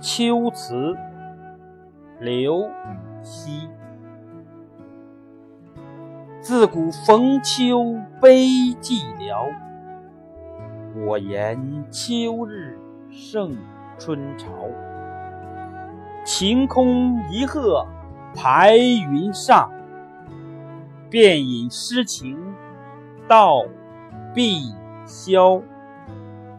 秋词刘禹锡自古逢秋悲寂寥我言秋日胜春朝晴空一鹤排云上。便引诗情到碧霄